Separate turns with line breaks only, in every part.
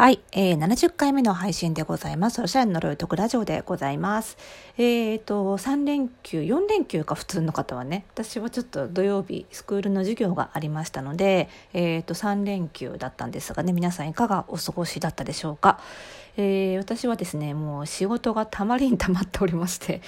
はい、えー、70回目の配信でございます。おしゃれの呪いとくラジオでございます。えーと、3連休、4連休か普通の方はね、私はちょっと土曜日、スクールの授業がありましたので、えーと、3連休だったんですがね、皆さんいかがお過ごしだったでしょうか。えー、私はですね、もう仕事がたまりに たまっておりまして、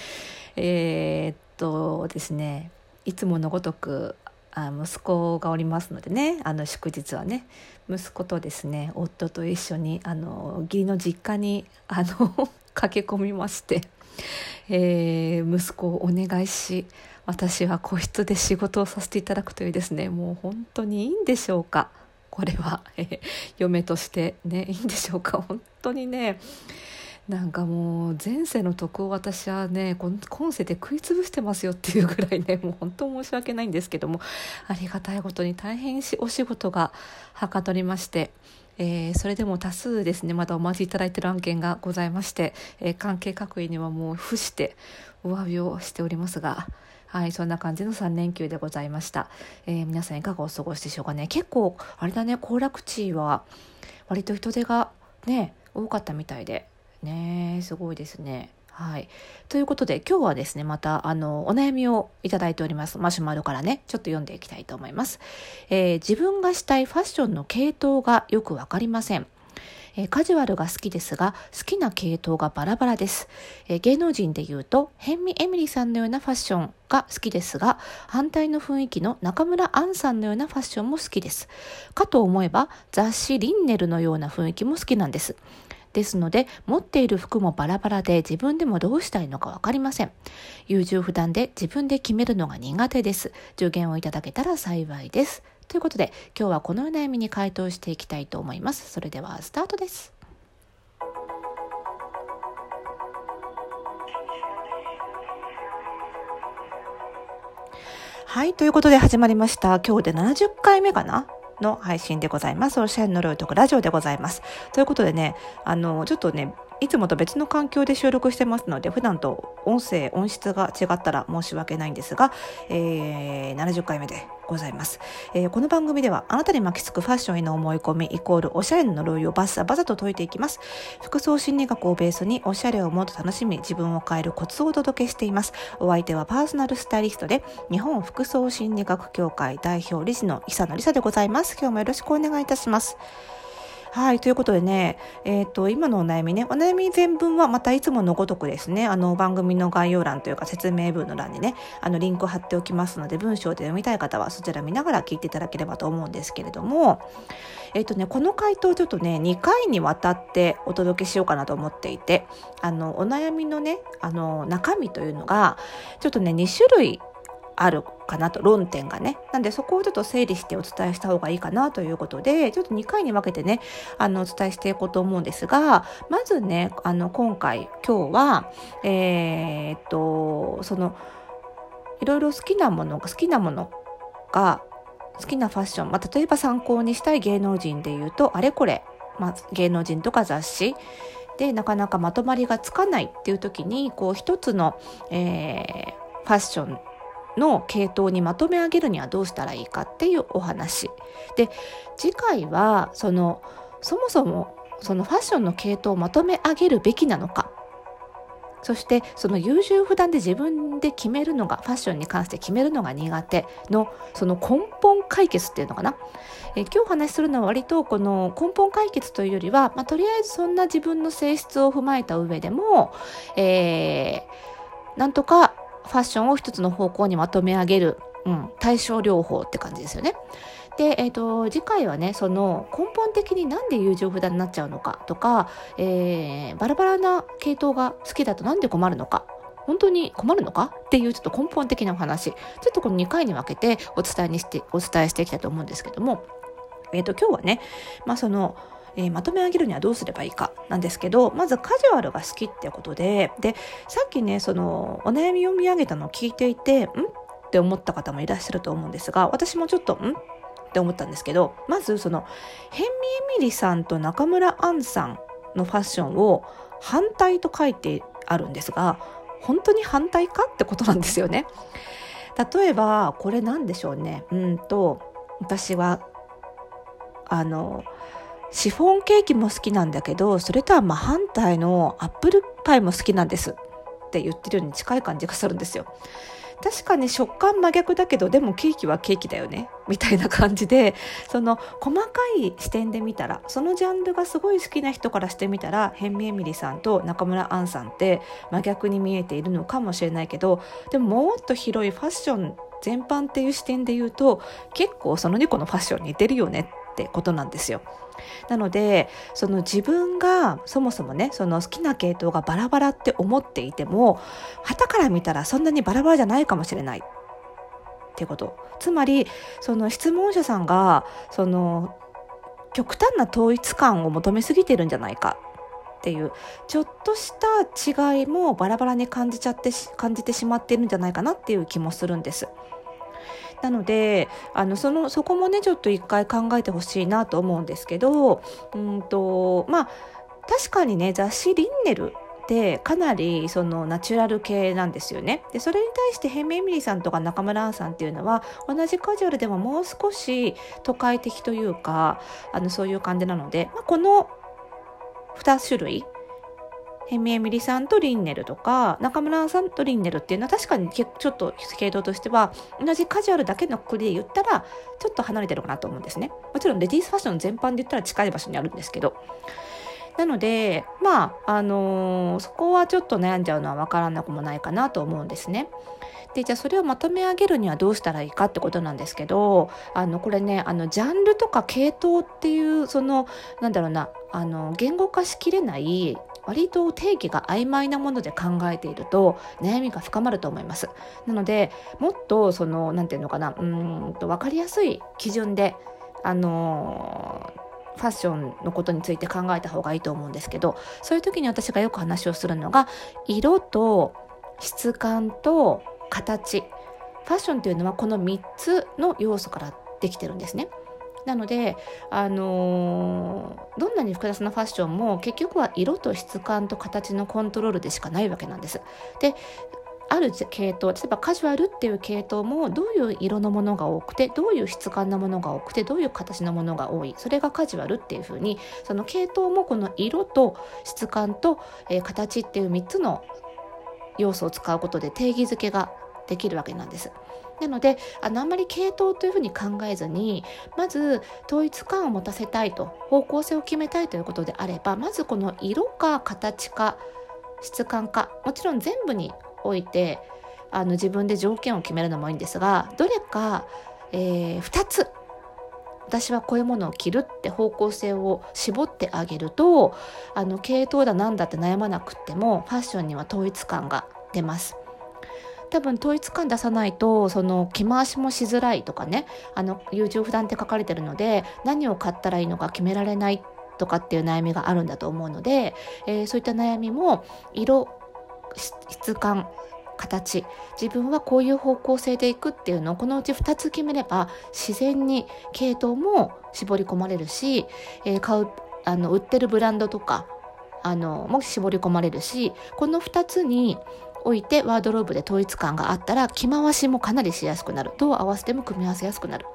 えーとですね、いつものごとくあ息子がおりますのでね。あの祝日はね。息子とですね夫と一緒にあの義理の実家にあの 駆け込みまして、えー、息子をお願いし私は個室で仕事をさせていただくというですねもう本当にいいんでしょうか。これは、えー、嫁としてねいいんでしょうか。本当にね。なんかもう前世の徳を私はね今世で食い潰してますよっていうぐらいね もう本当申し訳ないんですけどもありがたいことに大変お仕事がはかどりまして。えー、それでも多数ですねまだお待ちいただいてる案件がございまして、えー、関係各位にはもう付してお詫びをしておりますがはい、そんな感じの3連休でございました。えー、皆さんいかがお過ごしでしょうかね。結構、あれだね、行楽地は割と人手がね、多かったみたいで、ねすごいですね。はい。ということで、今日はですね、また、あの、お悩みをいただいております。マシュマロからね、ちょっと読んでいきたいと思います。えー、自分がしたいファッションの系統がよくわかりません。えー、カジュアルが好きですが、好きな系統がバラバラです。えー、芸能人で言うと、ヘンミ・エミリさんのようなファッションが好きですが、反対の雰囲気の中村アンさんのようなファッションも好きです。かと思えば、雑誌リンネルのような雰囲気も好きなんです。ですので、持っている服もバラバラで自分でもどうしたいのかわかりません。優柔不断で自分で決めるのが苦手です。助言をいただけたら幸いです。ということで、今日はこのお悩みに回答していきたいと思います。それではスタートです。はい、ということで始まりました。今日で70回目かな？の配信でございます。おしゃれのルートラジオでございます。ということでね、あの、ちょっとね、いつもと別の環境で収録してますので、普段と音声、音質が違ったら申し訳ないんですが、えー、70回目でございます、えー、この番組ではあなたに巻きつくファッションへの思い込みイコールおしゃれの呪いをバッサバサと解いていきます。服装心理学をベースにおしゃれをもっと楽しみ、自分を変えるコツをお届けしています。お相手はパーソナルスタイリストで、日本服装心理学協会代表理事の久野里沙でございます。今日もよろしくお願いいたします。はい、ということでね、えっ、ー、と、今のお悩みね、お悩み全文はまたいつものごとくですね、あの、番組の概要欄というか説明文の欄にね、あの、リンクを貼っておきますので、文章で読みたい方はそちら見ながら聞いていただければと思うんですけれども、えっ、ー、とね、この回答ちょっとね、2回にわたってお届けしようかなと思っていて、あの、お悩みのね、あの、中身というのが、ちょっとね、2種類あるかなと論点がね。なんでそこをちょっと整理してお伝えした方がいいかなということでちょっと2回に分けてねあのお伝えしていこうと思うんですがまずねあの今回今日はえー、っとそのいろいろ好きなもの好きなものが好きなファッション、まあ、例えば参考にしたい芸能人でいうとあれこれ、まあ、芸能人とか雑誌でなかなかまとまりがつかないっていう時にこう一つの、えー、ファッションの系統にまとめ上げるにはどうしたらいいかっていうお話。で次回はそのそもそもそのファッションの系統をまとめ上げるべきなのか。そしてその優柔不断で自分で決めるのがファッションに関して決めるのが苦手のその根本解決っていうのかな、え今日お話しするのは割とこの根本解決というよりは、まあ、とりあえずそんな自分の性質を踏まえた上でも、えー、なんとかファッションを一つの方向にまとめ上げる、うん、対症療法って感じですよね。で、えっ、ー、と、次回はね、その根本的になんで友情札になっちゃうのかとか、えー、バラバラな系統が好きだとなんで困るのか、本当に困るのか？っていうちょっと根本的なお話、ちょっとこの2回に分けてお伝えにして、お伝えしていきたいと思うんですけども、えっ、ー、と、今日はね、まあその、えー、まとめ上げるにはどうすればいいかなんですけどまずカジュアルが好きってことででさっきねそのお悩み読み上げたのを聞いていてん？って思った方もいらっしゃると思うんですが私もちょっとん？って思ったんですけどまずそのヘンミエミリさんと中村アンさんのファッションを反対と書いてあるんですが本当に反対かってことなんですよね。例えばこれ何でしょうね。うんと私はあのシフォンケーキも好きなんだけどそれとは真反対のアップルパイも好きなんですって言ってるように近い感じがするんですよ。確かに食感真逆だけどでもケーキはケーキだよねみたいな感じでその細かい視点で見たらそのジャンルがすごい好きな人からしてみたらヘンミエミリさんと中村アンさんって真逆に見えているのかもしれないけどでももっと広いファッション全般っていう視点で言うと結構その2個のファッション似てるよねってことなんですよ。なのでその自分がそもそもねその好きな系統がバラバラって思っていても旗から見たらそんなにバラバラじゃないかもしれないってことつまりその質問者さんがその極端な統一感を求めすぎてるんじゃないかっていうちょっとした違いもバラバラに感じちゃって感じてしまっているんじゃないかなっていう気もするんです。なのであのそのそこもねちょっと一回考えてほしいなと思うんですけどうんとまあ確かにね雑誌「リンネル」ってかなりそのナチュラル系なんですよね。でそれに対してヘンメイミリさんとか中村アンさんっていうのは同じカジュアルでももう少し都会的というかあのそういう感じなので、まあ、この2種類ヘミエミリさんとリンネルとか中村さんとリンネルっていうのは確かにちょっと系統としては同じカジュアルだけのくくりで言ったらちょっと離れてるかなと思うんですねもちろんレディースファッション全般で言ったら近い場所にあるんですけどなのでまああのー、そこはちょっと悩んじゃうのは分からなくもないかなと思うんですね。でじゃあそれをまとめ上げるにはどうしたらいいかってことなんですけどあのこれねあのジャンルとか系統っていうそのなんだろうなあの言語化しきれない割と定義が曖昧なもので考えていると悩みが深まると思います。なのでもっとその何て言うのかなうんと分かりやすい基準であのファッションのことについて考えた方がいいと思うんですけどそういう時に私がよく話をするのが色と質感と形ファッションというのはこの3つの要素からできてるんですね。なので、あのー、どんなに複雑なファッションも結局は色と質感と形のコントロールでしかないわけなんです。である系統例えばカジュアルっていう系統もどういう色のものが多くてどういう質感のものが多くてどういう形のものが多いそれがカジュアルっていう風にその系統もこの色と質感と、えー、形っていう3つの要素を使うことで定義づけができるわけなんです。なのであのあんまり系統というふうに考えずにまず統一感を持たせたいと方向性を決めたいということであればまずこの色か形か質感かもちろん全部においてあの自分で条件を決めるのもいいんですがどれか、えー、2つ私はこういうものを着るって方向性を絞ってあげるとあの系統だなんだって悩まなくってもファッションには統一感が出ます。多分統一感出さないとその着回しもしづらいとかねあの優柔不断って書かれてるので何を買ったらいいのか決められないとかっていう悩みがあるんだと思うので、えー、そういった悩みも色質感形自分はこういう方向性でいくっていうのをこのうち2つ決めれば自然に系統も絞り込まれるし、えー、買うあの売ってるブランドとかあのも絞り込まれるしこの2つに置いてワードローブで統一感があったら着回しもかなりしやすくなる。どう合わせても組み合わせやすくなる。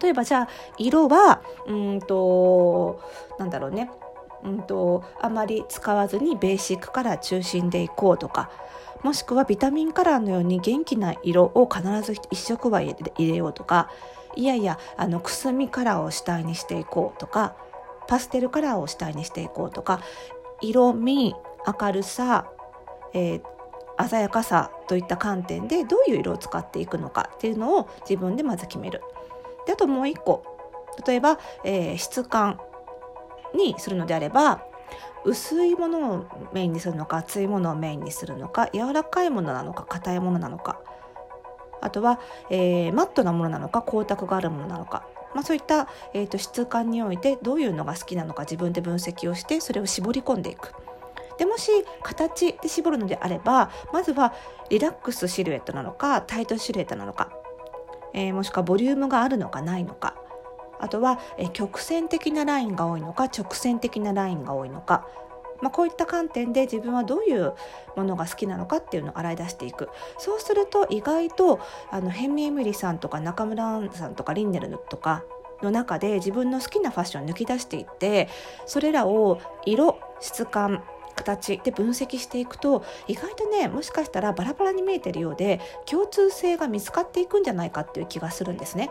例えばじゃあ色はうんとなんだろうね。うんとあまり使わずにベーシックカラー中心でいこうとか。もしくはビタミンカラーのように元気な色を必ず一色は入れようとか。いやいやあのくすみカラーを主体にしていこうとか。パステルカラーを主体にしていこうとか。色味明るさ、えー、鮮やかさといった観点でどういう色を使っていくのかっていうのを自分でまず決める。であともう一個例えば、えー、質感にするのであれば薄いものをメインにするのか厚いものをメインにするのか柔らかいものなのか硬いものなのかあとは、えー、マットなものなのか光沢があるものなのか、まあ、そういった、えーと質感においてどういうのが好きなのか自分で分析をしてそれを絞り込んでいく。でもし形で絞るのであればまずはリラックスシルエットなのかタイトシルエットなのか、えー、もしくはボリュームがあるのかないのかあとは、えー、曲線的なラインが多いのか直線的なラインが多いのかまあ、こういった観点で自分はどういうものが好きなのかっていうのを洗い出していく。そうすると意外とあのヘンミエムリさんとか中村さんとかリンネルとかの中で自分の好きなファッションを抜き出していってそれらを色質感形で分析していくと意外とねもしかしたらバラバラに見えてるようで共通性が見つかっていくんじゃないかっていう気がするんですね。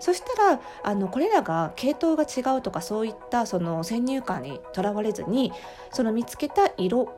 そしたらあのこれらが系統が違うとかそういったその先入観にとらわれずにその見つけた色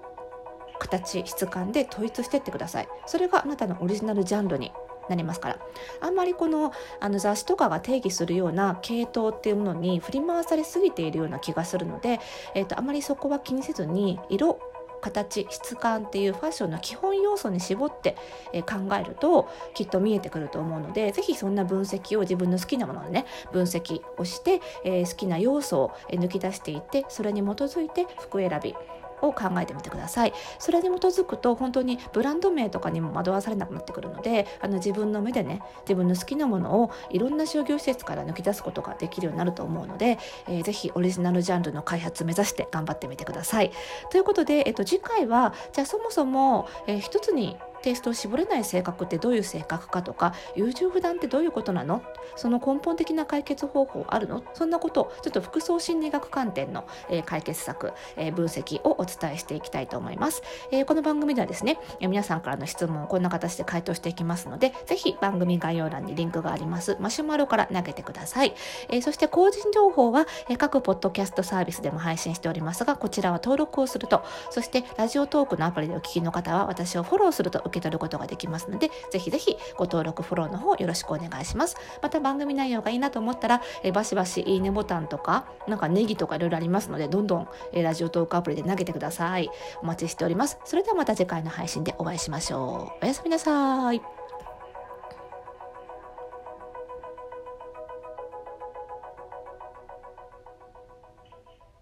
形質感で統一してってくださいそれがあなたのオリジナルジャンルになりますから。あんまりこのあの雑誌とかが定義するような系統っていうものに振り回されすぎているような気がするので、えーと、あまりそこは気にせずに色形質感っていうファッションの基本要素に絞って、え考えるときっと見えてくると思うので是非そんな分析を自分の好きなものでね分析をして、えー、好きな要素を抜き出していってそれに基づいて服選び。を考えてみてください。それに基づくと本当にブランド名とかにも惑わされなくなってくるのであの自分の目でね自分の好きなものをいろんな商業施設から抜き出すことができるようになると思うので、えー、ぜひオリジナルジャンルの開発目指して頑張ってみてください。ということで、えっと、次回はじゃあそもそも、えー、一つにテイストを絞れない性格ってどういう性格かとか優柔不断ってどういうことなの？その根本的な解決方法あるの？そんなことをちょっと服装心理学観点の、えー、解決策、えー、分析をお伝えしていきたいと思います、えー、この番組ではですね、え皆さんからの質問をこんな形で回答していきますのでぜひ番組概要欄にリンクがあります。マシュマロから投げてください、えそして個人情報は、え各ポッドキャストサービスでも配信しておりますがこちらは登録をするとそしてラジオトークのアプリでお聞きの方は私をフォローすると受け取ることができますので、ぜひぜひご登録、フォローの方よろしくお願いします。また番組内容がいいなと思ったら、えバシバシいいねボタンとか、なんかネギとかいろいろありますので、どんどん、えラジオトークアプリで投げてください。お待ちしております。それではまた次回の配信でお会いしましょう。おやすみなさい。